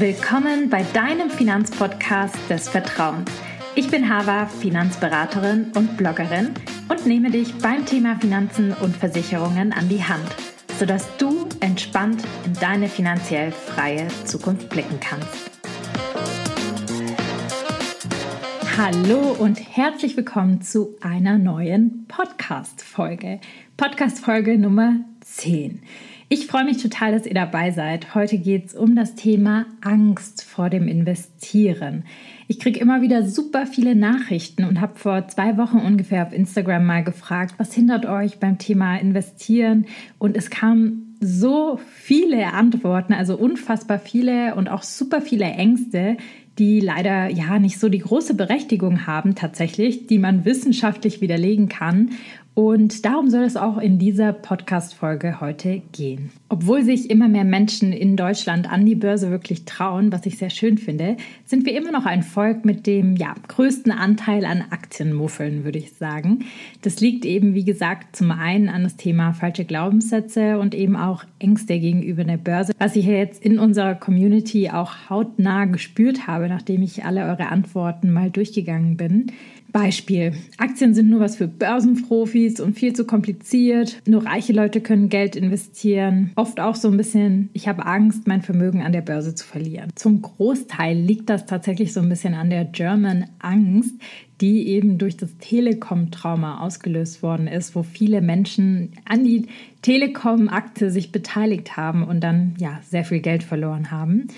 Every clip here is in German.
Willkommen bei deinem Finanzpodcast des Vertrauens. Ich bin Hava, Finanzberaterin und Bloggerin und nehme dich beim Thema Finanzen und Versicherungen an die Hand, sodass du entspannt in deine finanziell freie Zukunft blicken kannst. Hallo und herzlich willkommen zu einer neuen Podcast-Folge. Podcast-Folge Nummer 10. Ich freue mich total, dass ihr dabei seid. Heute geht es um das Thema Angst vor dem Investieren. Ich kriege immer wieder super viele Nachrichten und habe vor zwei Wochen ungefähr auf Instagram mal gefragt, was hindert euch beim Thema Investieren? Und es kamen so viele Antworten, also unfassbar viele und auch super viele Ängste, die leider ja nicht so die große Berechtigung haben tatsächlich, die man wissenschaftlich widerlegen kann. Und darum soll es auch in dieser Podcast-Folge heute gehen. Obwohl sich immer mehr Menschen in Deutschland an die Börse wirklich trauen, was ich sehr schön finde, sind wir immer noch ein Volk mit dem ja, größten Anteil an Aktienmuffeln, würde ich sagen. Das liegt eben, wie gesagt, zum einen an das Thema falsche Glaubenssätze und eben auch Ängste gegenüber der Börse, was ich ja jetzt in unserer Community auch hautnah gespürt habe, nachdem ich alle eure Antworten mal durchgegangen bin. Beispiel. Aktien sind nur was für Börsenprofis und viel zu kompliziert. Nur reiche Leute können Geld investieren. Oft auch so ein bisschen, ich habe Angst, mein Vermögen an der Börse zu verlieren. Zum Großteil liegt das tatsächlich so ein bisschen an der German Angst, die eben durch das Telekom-Trauma ausgelöst worden ist, wo viele Menschen an die Telekom-Aktie sich beteiligt haben und dann ja sehr viel Geld verloren haben.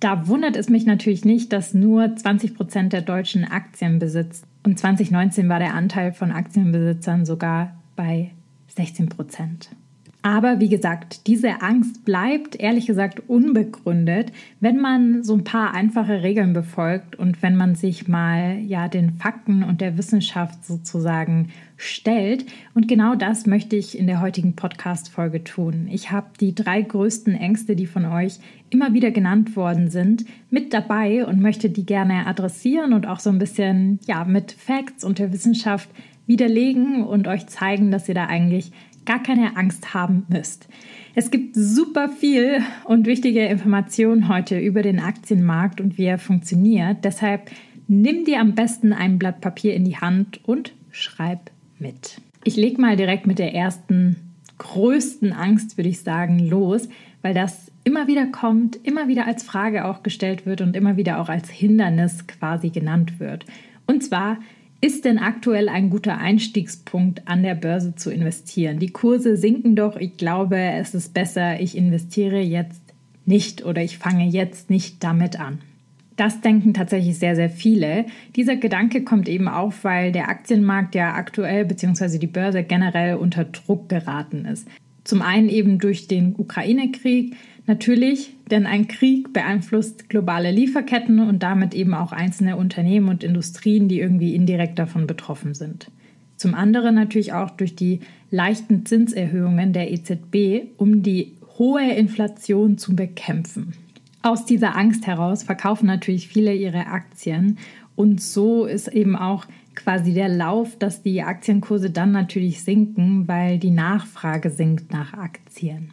Da wundert es mich natürlich nicht, dass nur 20 Prozent der Deutschen Aktien besitzt. Und 2019 war der Anteil von Aktienbesitzern sogar bei 16 Prozent. Aber wie gesagt, diese Angst bleibt ehrlich gesagt unbegründet, wenn man so ein paar einfache Regeln befolgt und wenn man sich mal ja den Fakten und der Wissenschaft sozusagen stellt. Und genau das möchte ich in der heutigen Podcast-Folge tun. Ich habe die drei größten Ängste, die von euch immer wieder genannt worden sind, mit dabei und möchte die gerne adressieren und auch so ein bisschen ja mit Facts und der Wissenschaft widerlegen und euch zeigen, dass ihr da eigentlich gar keine Angst haben müsst. Es gibt super viel und wichtige Informationen heute über den Aktienmarkt und wie er funktioniert. Deshalb nimm dir am besten ein Blatt Papier in die Hand und schreib mit. Ich lege mal direkt mit der ersten größten Angst, würde ich sagen, los, weil das immer wieder kommt, immer wieder als Frage auch gestellt wird und immer wieder auch als Hindernis quasi genannt wird. Und zwar, ist denn aktuell ein guter Einstiegspunkt an der Börse zu investieren? Die Kurse sinken doch. Ich glaube, es ist besser, ich investiere jetzt nicht oder ich fange jetzt nicht damit an. Das denken tatsächlich sehr, sehr viele. Dieser Gedanke kommt eben auf, weil der Aktienmarkt ja aktuell bzw. die Börse generell unter Druck geraten ist. Zum einen eben durch den Ukraine-Krieg, Natürlich, denn ein Krieg beeinflusst globale Lieferketten und damit eben auch einzelne Unternehmen und Industrien, die irgendwie indirekt davon betroffen sind. Zum anderen natürlich auch durch die leichten Zinserhöhungen der EZB, um die hohe Inflation zu bekämpfen. Aus dieser Angst heraus verkaufen natürlich viele ihre Aktien und so ist eben auch quasi der Lauf, dass die Aktienkurse dann natürlich sinken, weil die Nachfrage sinkt nach Aktien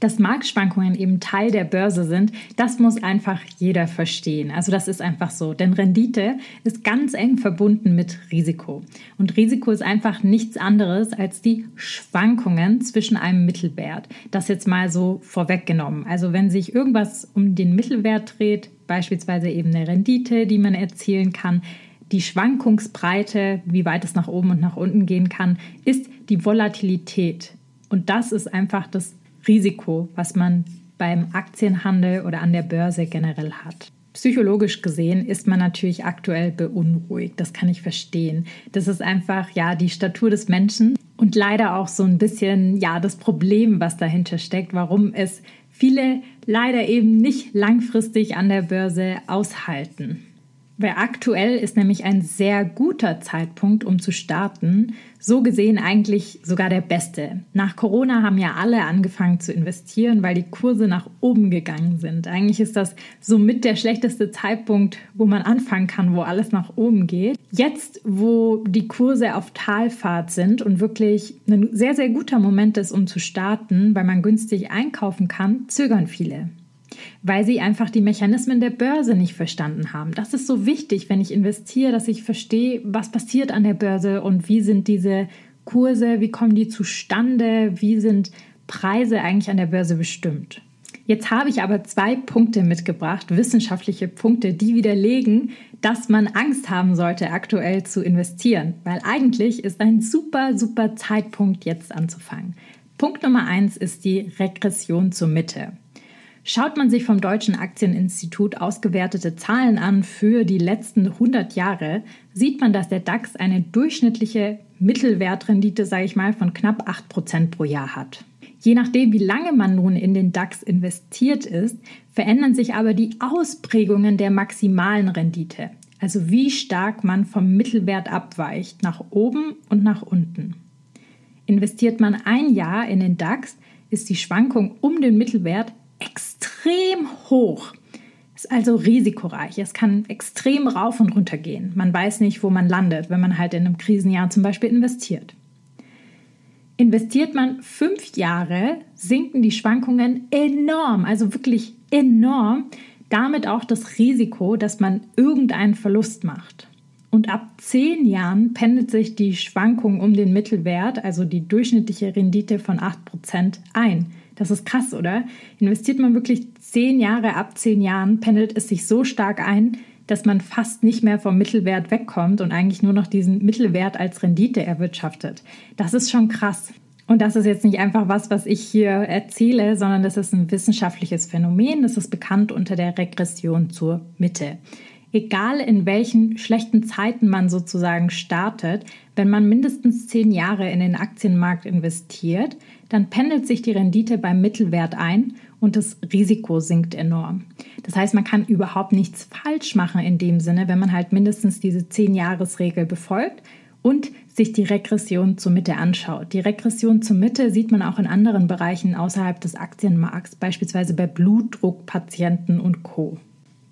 dass Marktschwankungen eben Teil der Börse sind, das muss einfach jeder verstehen. Also das ist einfach so. Denn Rendite ist ganz eng verbunden mit Risiko. Und Risiko ist einfach nichts anderes als die Schwankungen zwischen einem Mittelwert. Das jetzt mal so vorweggenommen. Also wenn sich irgendwas um den Mittelwert dreht, beispielsweise eben eine Rendite, die man erzielen kann, die Schwankungsbreite, wie weit es nach oben und nach unten gehen kann, ist die Volatilität. Und das ist einfach das Risiko, was man beim Aktienhandel oder an der Börse generell hat. Psychologisch gesehen ist man natürlich aktuell beunruhigt. Das kann ich verstehen. Das ist einfach ja die Statur des Menschen und leider auch so ein bisschen ja das Problem, was dahinter steckt, warum es viele leider eben nicht langfristig an der Börse aushalten. Weil aktuell ist nämlich ein sehr guter Zeitpunkt, um zu starten. So gesehen eigentlich sogar der beste. Nach Corona haben ja alle angefangen zu investieren, weil die Kurse nach oben gegangen sind. Eigentlich ist das somit der schlechteste Zeitpunkt, wo man anfangen kann, wo alles nach oben geht. Jetzt, wo die Kurse auf Talfahrt sind und wirklich ein sehr, sehr guter Moment ist, um zu starten, weil man günstig einkaufen kann, zögern viele. Weil sie einfach die Mechanismen der Börse nicht verstanden haben. Das ist so wichtig, wenn ich investiere, dass ich verstehe, was passiert an der Börse und wie sind diese Kurse, wie kommen die zustande, wie sind Preise eigentlich an der Börse bestimmt. Jetzt habe ich aber zwei Punkte mitgebracht, wissenschaftliche Punkte, die widerlegen, dass man Angst haben sollte, aktuell zu investieren, weil eigentlich ist ein super, super Zeitpunkt, jetzt anzufangen. Punkt Nummer eins ist die Regression zur Mitte. Schaut man sich vom Deutschen Aktieninstitut ausgewertete Zahlen an für die letzten 100 Jahre, sieht man, dass der DAX eine durchschnittliche Mittelwertrendite, sage ich mal, von knapp 8% pro Jahr hat. Je nachdem, wie lange man nun in den DAX investiert ist, verändern sich aber die Ausprägungen der maximalen Rendite, also wie stark man vom Mittelwert abweicht, nach oben und nach unten. Investiert man ein Jahr in den DAX, ist die Schwankung um den Mittelwert extrem hoch. Ist also risikoreich. Es kann extrem rauf und runter gehen. Man weiß nicht, wo man landet, wenn man halt in einem Krisenjahr zum Beispiel investiert. Investiert man fünf Jahre, sinken die Schwankungen enorm, also wirklich enorm. Damit auch das Risiko, dass man irgendeinen Verlust macht. Und ab zehn Jahren pendelt sich die Schwankung um den Mittelwert, also die durchschnittliche Rendite von 8% ein. Das ist krass, oder? Investiert man wirklich zehn Jahre, ab zehn Jahren pendelt es sich so stark ein, dass man fast nicht mehr vom Mittelwert wegkommt und eigentlich nur noch diesen Mittelwert als Rendite erwirtschaftet. Das ist schon krass. Und das ist jetzt nicht einfach was, was ich hier erzähle, sondern das ist ein wissenschaftliches Phänomen. Das ist bekannt unter der Regression zur Mitte. Egal in welchen schlechten Zeiten man sozusagen startet, wenn man mindestens zehn Jahre in den Aktienmarkt investiert, dann pendelt sich die Rendite beim Mittelwert ein und das Risiko sinkt enorm. Das heißt, man kann überhaupt nichts falsch machen in dem Sinne, wenn man halt mindestens diese 10-Jahres-Regel befolgt und sich die Regression zur Mitte anschaut. Die Regression zur Mitte sieht man auch in anderen Bereichen außerhalb des Aktienmarkts, beispielsweise bei Blutdruckpatienten und Co.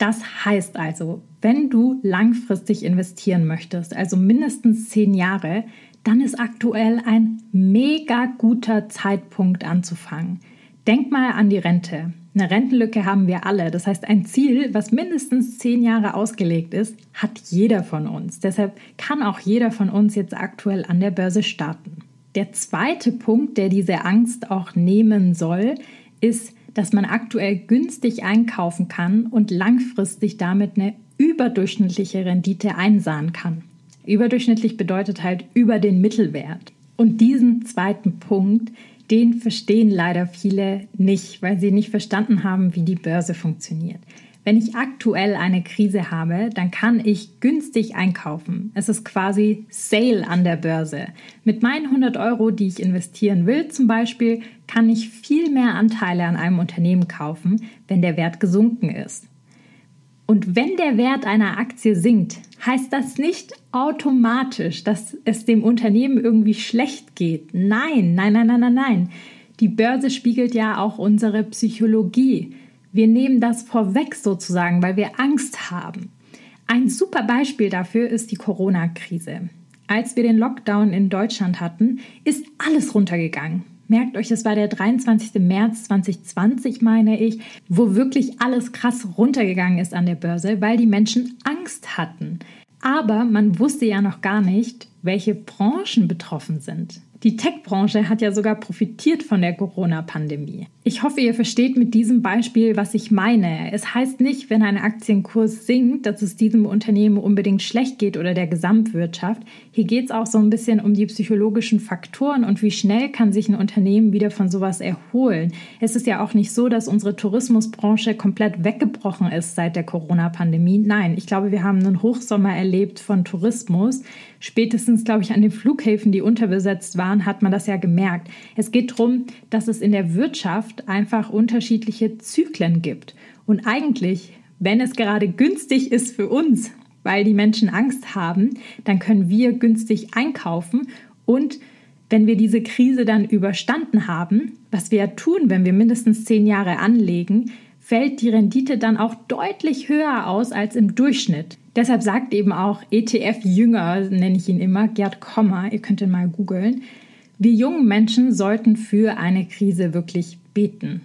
Das heißt also, wenn du langfristig investieren möchtest, also mindestens zehn Jahre, dann ist aktuell ein mega guter Zeitpunkt anzufangen. Denk mal an die Rente. Eine Rentenlücke haben wir alle. Das heißt, ein Ziel, was mindestens zehn Jahre ausgelegt ist, hat jeder von uns. Deshalb kann auch jeder von uns jetzt aktuell an der Börse starten. Der zweite Punkt, der diese Angst auch nehmen soll, ist, dass man aktuell günstig einkaufen kann und langfristig damit eine überdurchschnittliche Rendite einsahen kann. Überdurchschnittlich bedeutet halt über den Mittelwert. Und diesen zweiten Punkt, den verstehen leider viele nicht, weil sie nicht verstanden haben, wie die Börse funktioniert. Wenn ich aktuell eine Krise habe, dann kann ich günstig einkaufen. Es ist quasi Sale an der Börse. Mit meinen 100 Euro, die ich investieren will zum Beispiel, kann ich viel mehr Anteile an einem Unternehmen kaufen, wenn der Wert gesunken ist. Und wenn der Wert einer Aktie sinkt, heißt das nicht automatisch, dass es dem Unternehmen irgendwie schlecht geht. Nein, nein, nein, nein, nein, nein. Die Börse spiegelt ja auch unsere Psychologie. Wir nehmen das vorweg sozusagen, weil wir Angst haben. Ein super Beispiel dafür ist die Corona-Krise. Als wir den Lockdown in Deutschland hatten, ist alles runtergegangen. Merkt euch, das war der 23. März 2020, meine ich, wo wirklich alles krass runtergegangen ist an der Börse, weil die Menschen Angst hatten. Aber man wusste ja noch gar nicht, welche Branchen betroffen sind. Die Tech-Branche hat ja sogar profitiert von der Corona-Pandemie. Ich hoffe, ihr versteht mit diesem Beispiel, was ich meine. Es heißt nicht, wenn ein Aktienkurs sinkt, dass es diesem Unternehmen unbedingt schlecht geht oder der Gesamtwirtschaft. Hier geht es auch so ein bisschen um die psychologischen Faktoren und wie schnell kann sich ein Unternehmen wieder von sowas erholen. Es ist ja auch nicht so, dass unsere Tourismusbranche komplett weggebrochen ist seit der Corona-Pandemie. Nein, ich glaube, wir haben einen Hochsommer erlebt von Tourismus. Spätestens, glaube ich, an den Flughäfen, die unterbesetzt waren, hat man das ja gemerkt. Es geht darum, dass es in der Wirtschaft einfach unterschiedliche Zyklen gibt. Und eigentlich, wenn es gerade günstig ist für uns, weil die Menschen Angst haben, dann können wir günstig einkaufen und wenn wir diese Krise dann überstanden haben, was wir ja tun, wenn wir mindestens zehn Jahre anlegen, fällt die Rendite dann auch deutlich höher aus als im Durchschnitt. Deshalb sagt eben auch ETF-Jünger, nenne ich ihn immer, Gerd Kommer, ihr könnt ihn mal googeln, wir jungen Menschen sollten für eine Krise wirklich beten.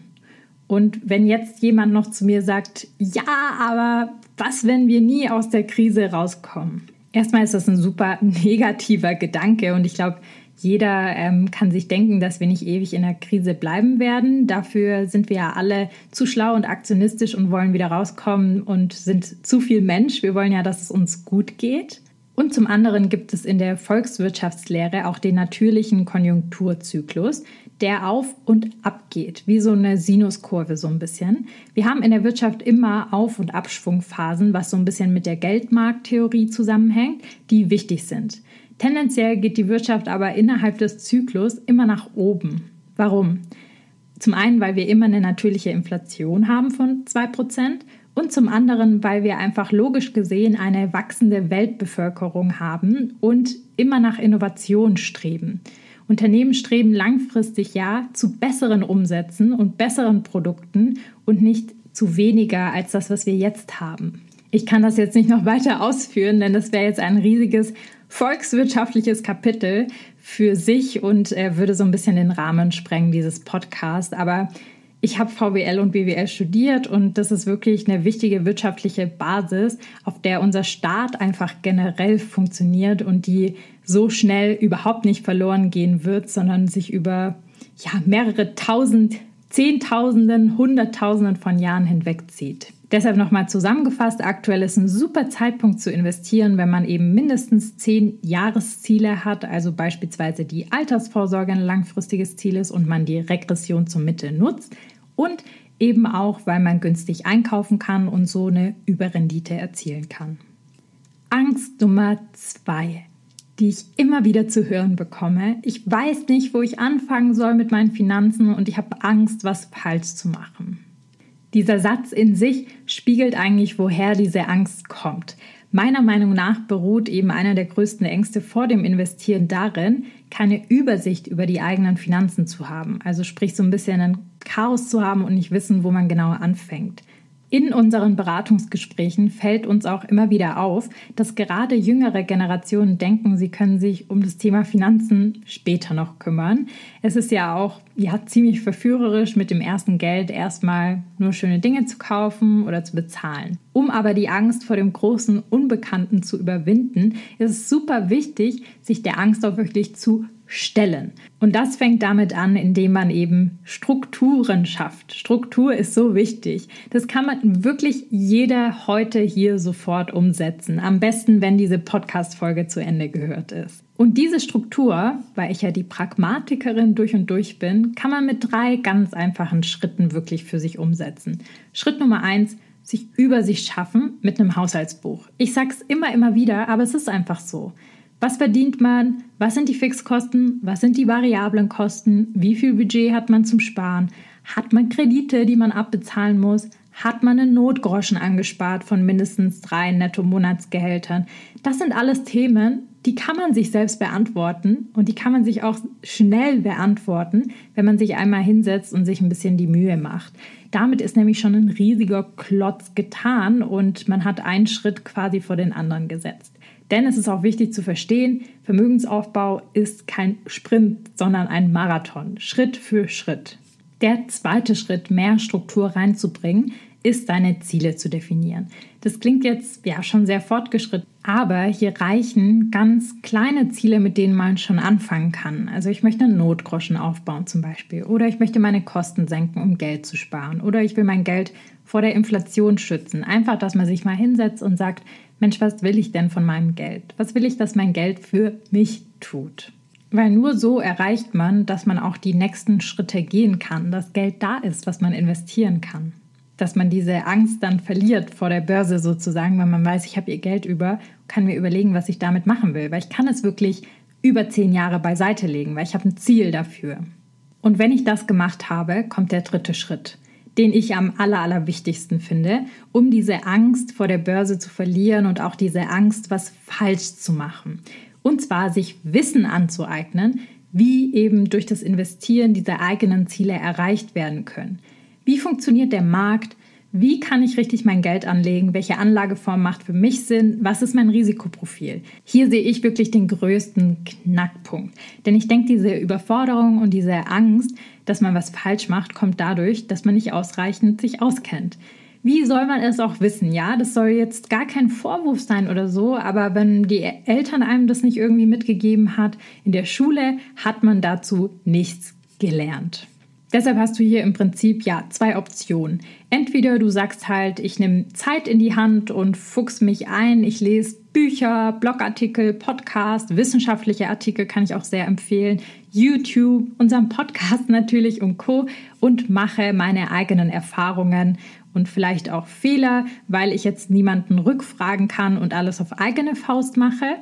Und wenn jetzt jemand noch zu mir sagt, ja, aber was, wenn wir nie aus der Krise rauskommen? Erstmal ist das ein super negativer Gedanke und ich glaube, jeder ähm, kann sich denken, dass wir nicht ewig in der Krise bleiben werden. Dafür sind wir ja alle zu schlau und aktionistisch und wollen wieder rauskommen und sind zu viel Mensch. Wir wollen ja, dass es uns gut geht. Und zum anderen gibt es in der Volkswirtschaftslehre auch den natürlichen Konjunkturzyklus, der auf und ab geht, wie so eine Sinuskurve so ein bisschen. Wir haben in der Wirtschaft immer Auf- und Abschwungphasen, was so ein bisschen mit der Geldmarkttheorie zusammenhängt, die wichtig sind. Tendenziell geht die Wirtschaft aber innerhalb des Zyklus immer nach oben. Warum? Zum einen, weil wir immer eine natürliche Inflation haben von 2% und zum anderen, weil wir einfach logisch gesehen eine wachsende Weltbevölkerung haben und immer nach Innovation streben. Unternehmen streben langfristig ja zu besseren Umsätzen und besseren Produkten und nicht zu weniger als das, was wir jetzt haben. Ich kann das jetzt nicht noch weiter ausführen, denn das wäre jetzt ein riesiges volkswirtschaftliches Kapitel für sich und äh, würde so ein bisschen den Rahmen sprengen, dieses Podcast. Aber ich habe VWL und BWL studiert und das ist wirklich eine wichtige wirtschaftliche Basis, auf der unser Staat einfach generell funktioniert und die so schnell überhaupt nicht verloren gehen wird, sondern sich über ja, mehrere tausend, Zehntausenden, Hunderttausenden von Jahren hinwegzieht. Deshalb nochmal zusammengefasst, aktuell ist ein super Zeitpunkt zu investieren, wenn man eben mindestens zehn Jahresziele hat, also beispielsweise die Altersvorsorge ein langfristiges Ziel ist und man die Regression zur Mitte nutzt und eben auch, weil man günstig einkaufen kann und so eine Überrendite erzielen kann. Angst Nummer zwei, die ich immer wieder zu hören bekomme. Ich weiß nicht, wo ich anfangen soll mit meinen Finanzen und ich habe Angst, was falsch zu machen. Dieser Satz in sich spiegelt eigentlich, woher diese Angst kommt. Meiner Meinung nach beruht eben einer der größten Ängste vor dem Investieren darin, keine Übersicht über die eigenen Finanzen zu haben. Also sprich so ein bisschen ein Chaos zu haben und nicht wissen, wo man genau anfängt. In unseren Beratungsgesprächen fällt uns auch immer wieder auf, dass gerade jüngere Generationen denken, sie können sich um das Thema Finanzen später noch kümmern. Es ist ja auch ja, ziemlich verführerisch, mit dem ersten Geld erstmal nur schöne Dinge zu kaufen oder zu bezahlen. Um aber die Angst vor dem großen Unbekannten zu überwinden, ist es super wichtig, sich der Angst auch wirklich zu stellen. Und das fängt damit an, indem man eben Strukturen schafft. Struktur ist so wichtig. Das kann man wirklich jeder heute hier sofort umsetzen. Am besten, wenn diese Podcast-Folge zu Ende gehört ist. Und diese Struktur, weil ich ja die Pragmatikerin durch und durch bin, kann man mit drei ganz einfachen Schritten wirklich für sich umsetzen. Schritt Nummer eins, sich über sich schaffen mit einem Haushaltsbuch. Ich sag's immer, immer wieder, aber es ist einfach so. Was verdient man? Was sind die Fixkosten? Was sind die variablen Kosten? Wie viel Budget hat man zum Sparen? Hat man Kredite, die man abbezahlen muss? Hat man einen Notgroschen angespart von mindestens drei Netto-Monatsgehältern? Das sind alles Themen, die kann man sich selbst beantworten und die kann man sich auch schnell beantworten, wenn man sich einmal hinsetzt und sich ein bisschen die Mühe macht. Damit ist nämlich schon ein riesiger Klotz getan und man hat einen Schritt quasi vor den anderen gesetzt. Denn es ist auch wichtig zu verstehen, Vermögensaufbau ist kein Sprint, sondern ein Marathon, Schritt für Schritt. Der zweite Schritt, mehr Struktur reinzubringen, ist deine Ziele zu definieren. Das klingt jetzt ja schon sehr fortgeschritten, aber hier reichen ganz kleine Ziele, mit denen man schon anfangen kann. Also ich möchte einen Notgroschen aufbauen zum Beispiel oder ich möchte meine Kosten senken, um Geld zu sparen oder ich will mein Geld vor der Inflation schützen. Einfach, dass man sich mal hinsetzt und sagt, Mensch, was will ich denn von meinem Geld? Was will ich, dass mein Geld für mich tut? Weil nur so erreicht man, dass man auch die nächsten Schritte gehen kann, dass Geld da ist, was man investieren kann. Dass man diese Angst dann verliert vor der Börse sozusagen, wenn man weiß, ich habe ihr Geld über, kann mir überlegen, was ich damit machen will. Weil ich kann es wirklich über zehn Jahre beiseite legen, weil ich habe ein Ziel dafür. Und wenn ich das gemacht habe, kommt der dritte Schritt den ich am aller, allerwichtigsten finde, um diese Angst vor der Börse zu verlieren und auch diese Angst, was falsch zu machen. Und zwar sich Wissen anzueignen, wie eben durch das Investieren diese eigenen Ziele erreicht werden können. Wie funktioniert der Markt? Wie kann ich richtig mein Geld anlegen? Welche Anlageform macht für mich Sinn? Was ist mein Risikoprofil? Hier sehe ich wirklich den größten Knackpunkt. Denn ich denke, diese Überforderung und diese Angst, dass man was falsch macht, kommt dadurch, dass man nicht ausreichend sich auskennt. Wie soll man es auch wissen? Ja, das soll jetzt gar kein Vorwurf sein oder so, aber wenn die Eltern einem das nicht irgendwie mitgegeben hat, in der Schule hat man dazu nichts gelernt. Deshalb hast du hier im Prinzip ja zwei Optionen. Entweder du sagst halt, ich nehme Zeit in die Hand und fuchs mich ein, ich lese Bücher, Blogartikel, Podcast, wissenschaftliche Artikel kann ich auch sehr empfehlen, YouTube, unseren Podcast natürlich und Co. und mache meine eigenen Erfahrungen und vielleicht auch Fehler, weil ich jetzt niemanden rückfragen kann und alles auf eigene Faust mache.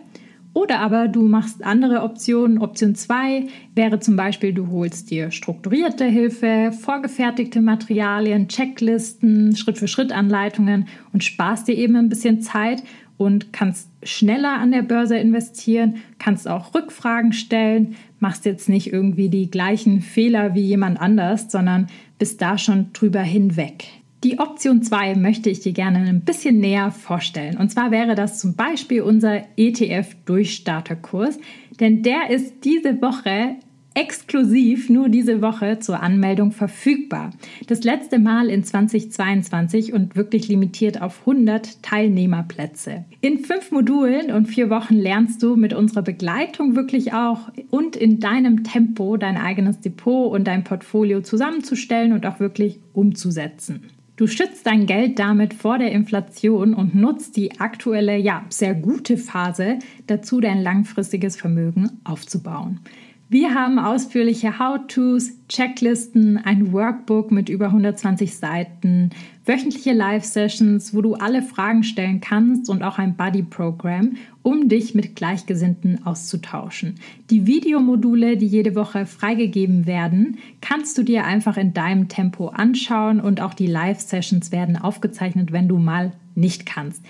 Oder aber du machst andere Optionen. Option 2 wäre zum Beispiel, du holst dir strukturierte Hilfe, vorgefertigte Materialien, Checklisten, Schritt-für-Schritt-Anleitungen und sparst dir eben ein bisschen Zeit und kannst schneller an der Börse investieren, kannst auch Rückfragen stellen, machst jetzt nicht irgendwie die gleichen Fehler wie jemand anders, sondern bist da schon drüber hinweg. Die Option 2 möchte ich dir gerne ein bisschen näher vorstellen. Und zwar wäre das zum Beispiel unser ETF-Durchstarterkurs, denn der ist diese Woche exklusiv nur diese Woche zur Anmeldung verfügbar. Das letzte Mal in 2022 und wirklich limitiert auf 100 Teilnehmerplätze. In fünf Modulen und vier Wochen lernst du mit unserer Begleitung wirklich auch und in deinem Tempo dein eigenes Depot und dein Portfolio zusammenzustellen und auch wirklich umzusetzen. Du schützt dein Geld damit vor der Inflation und nutzt die aktuelle, ja, sehr gute Phase dazu, dein langfristiges Vermögen aufzubauen. Wir haben ausführliche How-Tos, Checklisten, ein Workbook mit über 120 Seiten, wöchentliche Live-Sessions, wo du alle Fragen stellen kannst und auch ein Buddy-Programm, um dich mit Gleichgesinnten auszutauschen. Die Videomodule, die jede Woche freigegeben werden, kannst du dir einfach in deinem Tempo anschauen und auch die Live-Sessions werden aufgezeichnet, wenn du mal nicht kannst.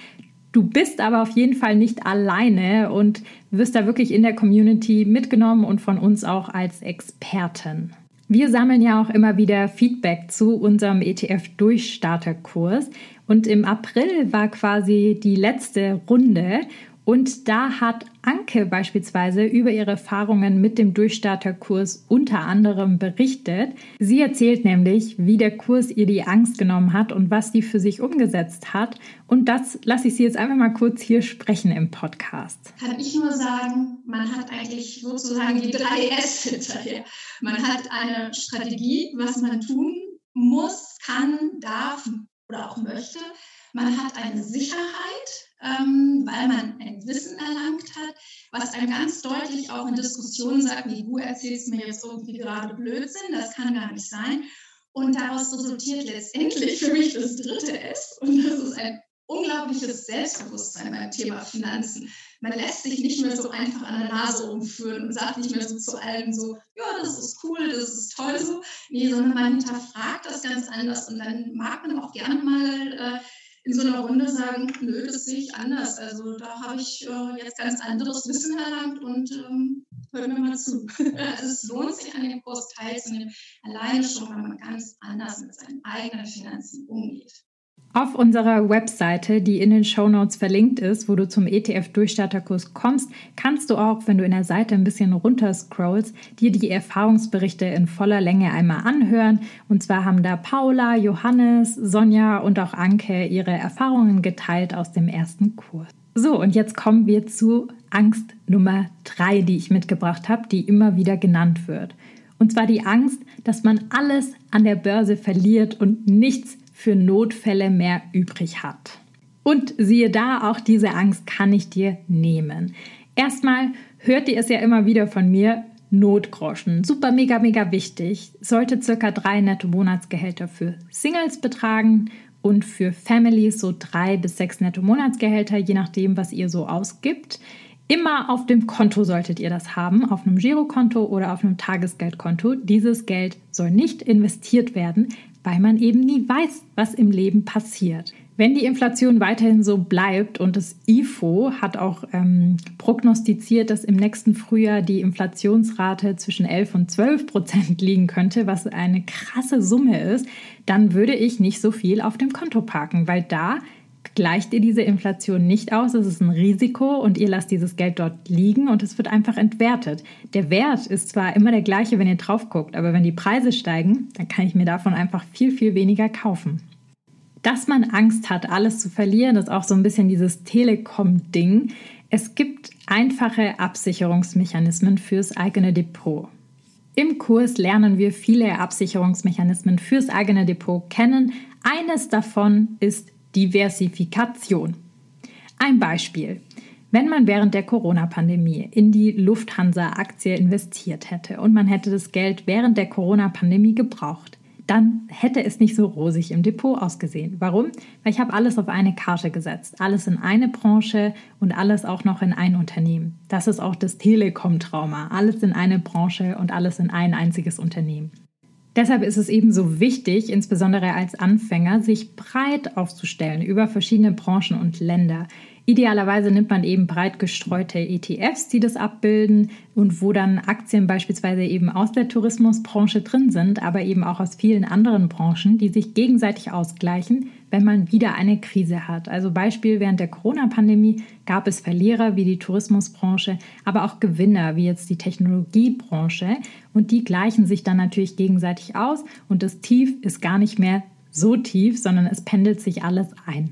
Du bist aber auf jeden Fall nicht alleine und wirst da wirklich in der Community mitgenommen und von uns auch als Experten. Wir sammeln ja auch immer wieder Feedback zu unserem ETF-Durchstarterkurs und im April war quasi die letzte Runde und da hat Anke beispielsweise über ihre Erfahrungen mit dem Durchstarterkurs unter anderem berichtet. Sie erzählt nämlich, wie der Kurs ihr die Angst genommen hat und was sie für sich umgesetzt hat. Und das lasse ich sie jetzt einfach mal kurz hier sprechen im Podcast. Kann ich nur sagen, man hat eigentlich sozusagen die drei S hinterher. Man hat eine Strategie, was man tun muss, kann, darf oder auch möchte. Man hat eine Sicherheit, weil man ein Wissen erlangt hat, was einem ganz deutlich auch in Diskussionen sagt, wie du erzählst mir jetzt irgendwie gerade Blödsinn, das kann gar nicht sein. Und daraus resultiert letztendlich für mich das dritte S und das ist ein unglaubliches Selbstbewusstsein beim Thema Finanzen. Man lässt sich nicht mehr so einfach an der Nase umführen und sagt nicht mehr so zu allem so, ja, das ist cool, das ist toll so. Nee, sondern man hinterfragt das ganz anders und dann mag man auch gerne mal äh, in so einer Runde sagen, nö, das sehe ich anders. Also da habe ich äh, jetzt ganz anderes Wissen erlangt und ähm, hört mir mal zu. also es lohnt sich an dem Kurs teilzunehmen, alleine schon, weil man ganz anders mit seinen eigenen Finanzen umgeht. Auf unserer Webseite, die in den Show Notes verlinkt ist, wo du zum ETF-Durchstarterkurs kommst, kannst du auch, wenn du in der Seite ein bisschen runter scrollst, dir die Erfahrungsberichte in voller Länge einmal anhören. Und zwar haben da Paula, Johannes, Sonja und auch Anke ihre Erfahrungen geteilt aus dem ersten Kurs. So, und jetzt kommen wir zu Angst Nummer drei, die ich mitgebracht habe, die immer wieder genannt wird. Und zwar die Angst, dass man alles an der Börse verliert und nichts für Notfälle mehr übrig hat. Und siehe da, auch diese Angst kann ich dir nehmen. Erstmal hört ihr es ja immer wieder von mir, Notgroschen. Super, mega, mega wichtig. Sollte circa drei netto Monatsgehälter für Singles betragen und für Families so drei bis sechs netto Monatsgehälter, je nachdem, was ihr so ausgibt. Immer auf dem Konto solltet ihr das haben, auf einem Girokonto oder auf einem Tagesgeldkonto. Dieses Geld soll nicht investiert werden, weil man eben nie weiß, was im Leben passiert. Wenn die Inflation weiterhin so bleibt und das IFO hat auch ähm, prognostiziert, dass im nächsten Frühjahr die Inflationsrate zwischen 11 und 12 Prozent liegen könnte, was eine krasse Summe ist, dann würde ich nicht so viel auf dem Konto parken, weil da gleicht ihr diese Inflation nicht aus. Es ist ein Risiko und ihr lasst dieses Geld dort liegen und es wird einfach entwertet. Der Wert ist zwar immer der gleiche, wenn ihr drauf guckt, aber wenn die Preise steigen, dann kann ich mir davon einfach viel, viel weniger kaufen dass man Angst hat, alles zu verlieren, ist auch so ein bisschen dieses Telekom-Ding. Es gibt einfache Absicherungsmechanismen fürs eigene Depot. Im Kurs lernen wir viele Absicherungsmechanismen fürs eigene Depot kennen. Eines davon ist Diversifikation. Ein Beispiel. Wenn man während der Corona-Pandemie in die Lufthansa-Aktie investiert hätte und man hätte das Geld während der Corona-Pandemie gebraucht, dann hätte es nicht so rosig im Depot ausgesehen. Warum? Weil ich habe alles auf eine Karte gesetzt. Alles in eine Branche und alles auch noch in ein Unternehmen. Das ist auch das Telekom-Trauma. Alles in eine Branche und alles in ein einziges Unternehmen. Deshalb ist es eben so wichtig, insbesondere als Anfänger, sich breit aufzustellen über verschiedene Branchen und Länder. Idealerweise nimmt man eben breit gestreute ETFs, die das abbilden und wo dann Aktien beispielsweise eben aus der Tourismusbranche drin sind, aber eben auch aus vielen anderen Branchen, die sich gegenseitig ausgleichen, wenn man wieder eine Krise hat. Also Beispiel während der Corona-Pandemie gab es Verlierer wie die Tourismusbranche, aber auch Gewinner wie jetzt die Technologiebranche und die gleichen sich dann natürlich gegenseitig aus und das Tief ist gar nicht mehr so tief, sondern es pendelt sich alles ein.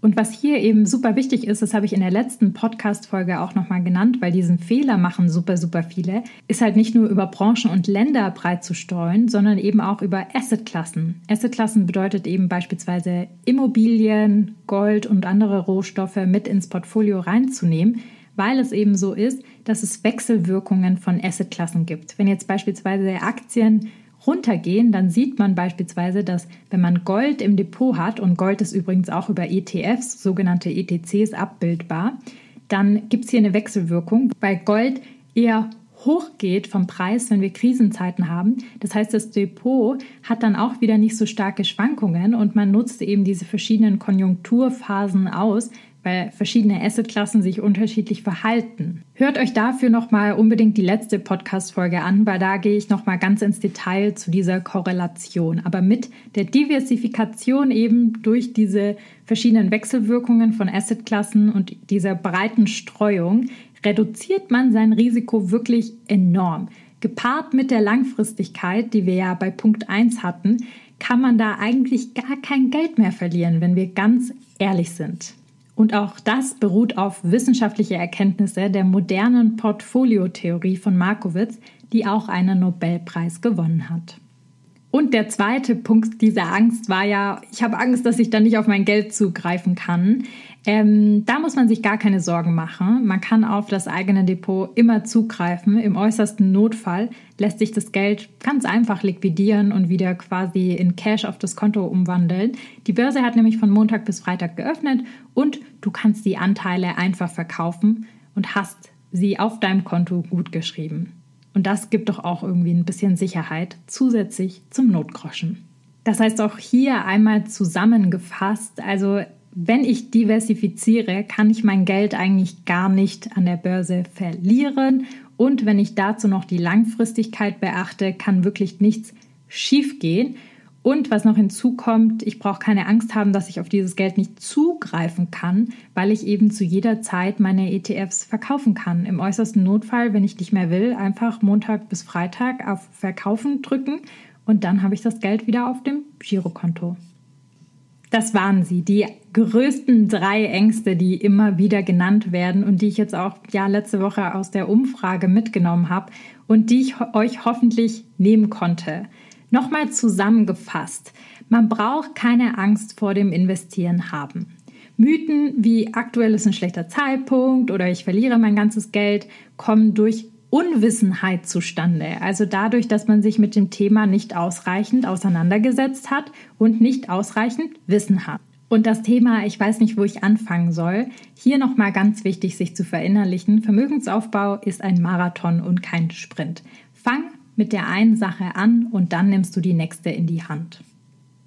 Und was hier eben super wichtig ist, das habe ich in der letzten Podcast-Folge auch nochmal genannt, weil diesen Fehler machen super, super viele, ist halt nicht nur über Branchen und Länder breit zu streuen, sondern eben auch über Assetklassen. Assetklassen bedeutet eben beispielsweise Immobilien, Gold und andere Rohstoffe mit ins Portfolio reinzunehmen, weil es eben so ist, dass es Wechselwirkungen von Assetklassen gibt. Wenn jetzt beispielsweise Aktien runtergehen, dann sieht man beispielsweise, dass wenn man Gold im Depot hat, und Gold ist übrigens auch über ETFs, sogenannte ETCs, abbildbar, dann gibt es hier eine Wechselwirkung, weil Gold eher hochgeht vom Preis, wenn wir Krisenzeiten haben. Das heißt, das Depot hat dann auch wieder nicht so starke Schwankungen und man nutzt eben diese verschiedenen Konjunkturphasen aus, weil verschiedene Assetklassen sich unterschiedlich verhalten. Hört euch dafür nochmal unbedingt die letzte Podcast-Folge an, weil da gehe ich nochmal ganz ins Detail zu dieser Korrelation. Aber mit der Diversifikation eben durch diese verschiedenen Wechselwirkungen von Assetklassen und dieser breiten Streuung reduziert man sein Risiko wirklich enorm. Gepaart mit der Langfristigkeit, die wir ja bei Punkt 1 hatten, kann man da eigentlich gar kein Geld mehr verlieren, wenn wir ganz ehrlich sind. Und auch das beruht auf wissenschaftliche Erkenntnisse der modernen Portfoliotheorie von Markowitz, die auch einen Nobelpreis gewonnen hat. Und der zweite Punkt dieser Angst war ja, ich habe Angst, dass ich dann nicht auf mein Geld zugreifen kann. Ähm, da muss man sich gar keine Sorgen machen. Man kann auf das eigene Depot immer zugreifen. Im äußersten Notfall lässt sich das Geld ganz einfach liquidieren und wieder quasi in Cash auf das Konto umwandeln. Die Börse hat nämlich von Montag bis Freitag geöffnet und du kannst die Anteile einfach verkaufen und hast sie auf deinem Konto gut geschrieben. Und das gibt doch auch irgendwie ein bisschen Sicherheit zusätzlich zum Notgroschen. Das heißt auch hier einmal zusammengefasst, also wenn ich diversifiziere, kann ich mein Geld eigentlich gar nicht an der Börse verlieren. Und wenn ich dazu noch die Langfristigkeit beachte, kann wirklich nichts schiefgehen. Und was noch hinzukommt, ich brauche keine Angst haben, dass ich auf dieses Geld nicht zugreifen kann, weil ich eben zu jeder Zeit meine ETFs verkaufen kann. Im äußersten Notfall, wenn ich nicht mehr will, einfach Montag bis Freitag auf Verkaufen drücken und dann habe ich das Geld wieder auf dem Girokonto. Das waren sie, die größten drei Ängste, die immer wieder genannt werden und die ich jetzt auch ja letzte Woche aus der Umfrage mitgenommen habe und die ich euch hoffentlich nehmen konnte. Nochmal zusammengefasst, man braucht keine Angst vor dem Investieren haben. Mythen wie aktuell ist ein schlechter Zeitpunkt oder ich verliere mein ganzes Geld kommen durch Unwissenheit zustande. Also dadurch, dass man sich mit dem Thema nicht ausreichend auseinandergesetzt hat und nicht ausreichend Wissen hat. Und das Thema, ich weiß nicht, wo ich anfangen soll, hier nochmal ganz wichtig, sich zu verinnerlichen. Vermögensaufbau ist ein Marathon und kein Sprint. Fang mit der einen Sache an und dann nimmst du die nächste in die Hand.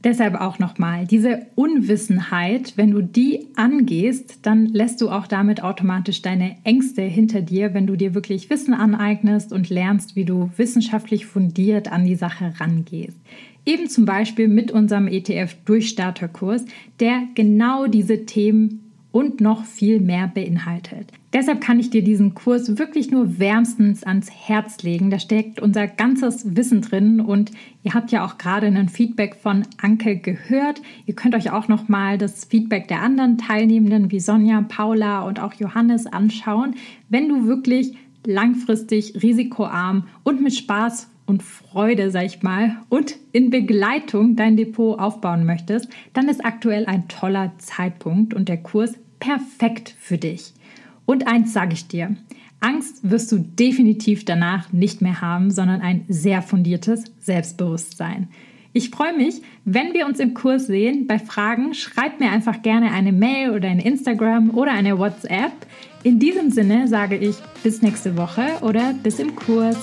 Deshalb auch nochmal, diese Unwissenheit, wenn du die angehst, dann lässt du auch damit automatisch deine Ängste hinter dir, wenn du dir wirklich Wissen aneignest und lernst, wie du wissenschaftlich fundiert an die Sache rangehst. Eben zum Beispiel mit unserem ETF-Durchstarterkurs, der genau diese Themen und noch viel mehr beinhaltet. Deshalb kann ich dir diesen Kurs wirklich nur wärmstens ans Herz legen. Da steckt unser ganzes Wissen drin und ihr habt ja auch gerade ein Feedback von Anke gehört. Ihr könnt euch auch noch mal das Feedback der anderen Teilnehmenden wie Sonja, Paula und auch Johannes anschauen, wenn du wirklich langfristig risikoarm und mit Spaß und Freude, sag ich mal, und in Begleitung dein Depot aufbauen möchtest, dann ist aktuell ein toller Zeitpunkt und der Kurs perfekt für dich. Und eins sage ich dir, Angst wirst du definitiv danach nicht mehr haben, sondern ein sehr fundiertes Selbstbewusstsein. Ich freue mich, wenn wir uns im Kurs sehen. Bei Fragen schreib mir einfach gerne eine Mail oder ein Instagram oder eine WhatsApp. In diesem Sinne sage ich bis nächste Woche oder bis im Kurs.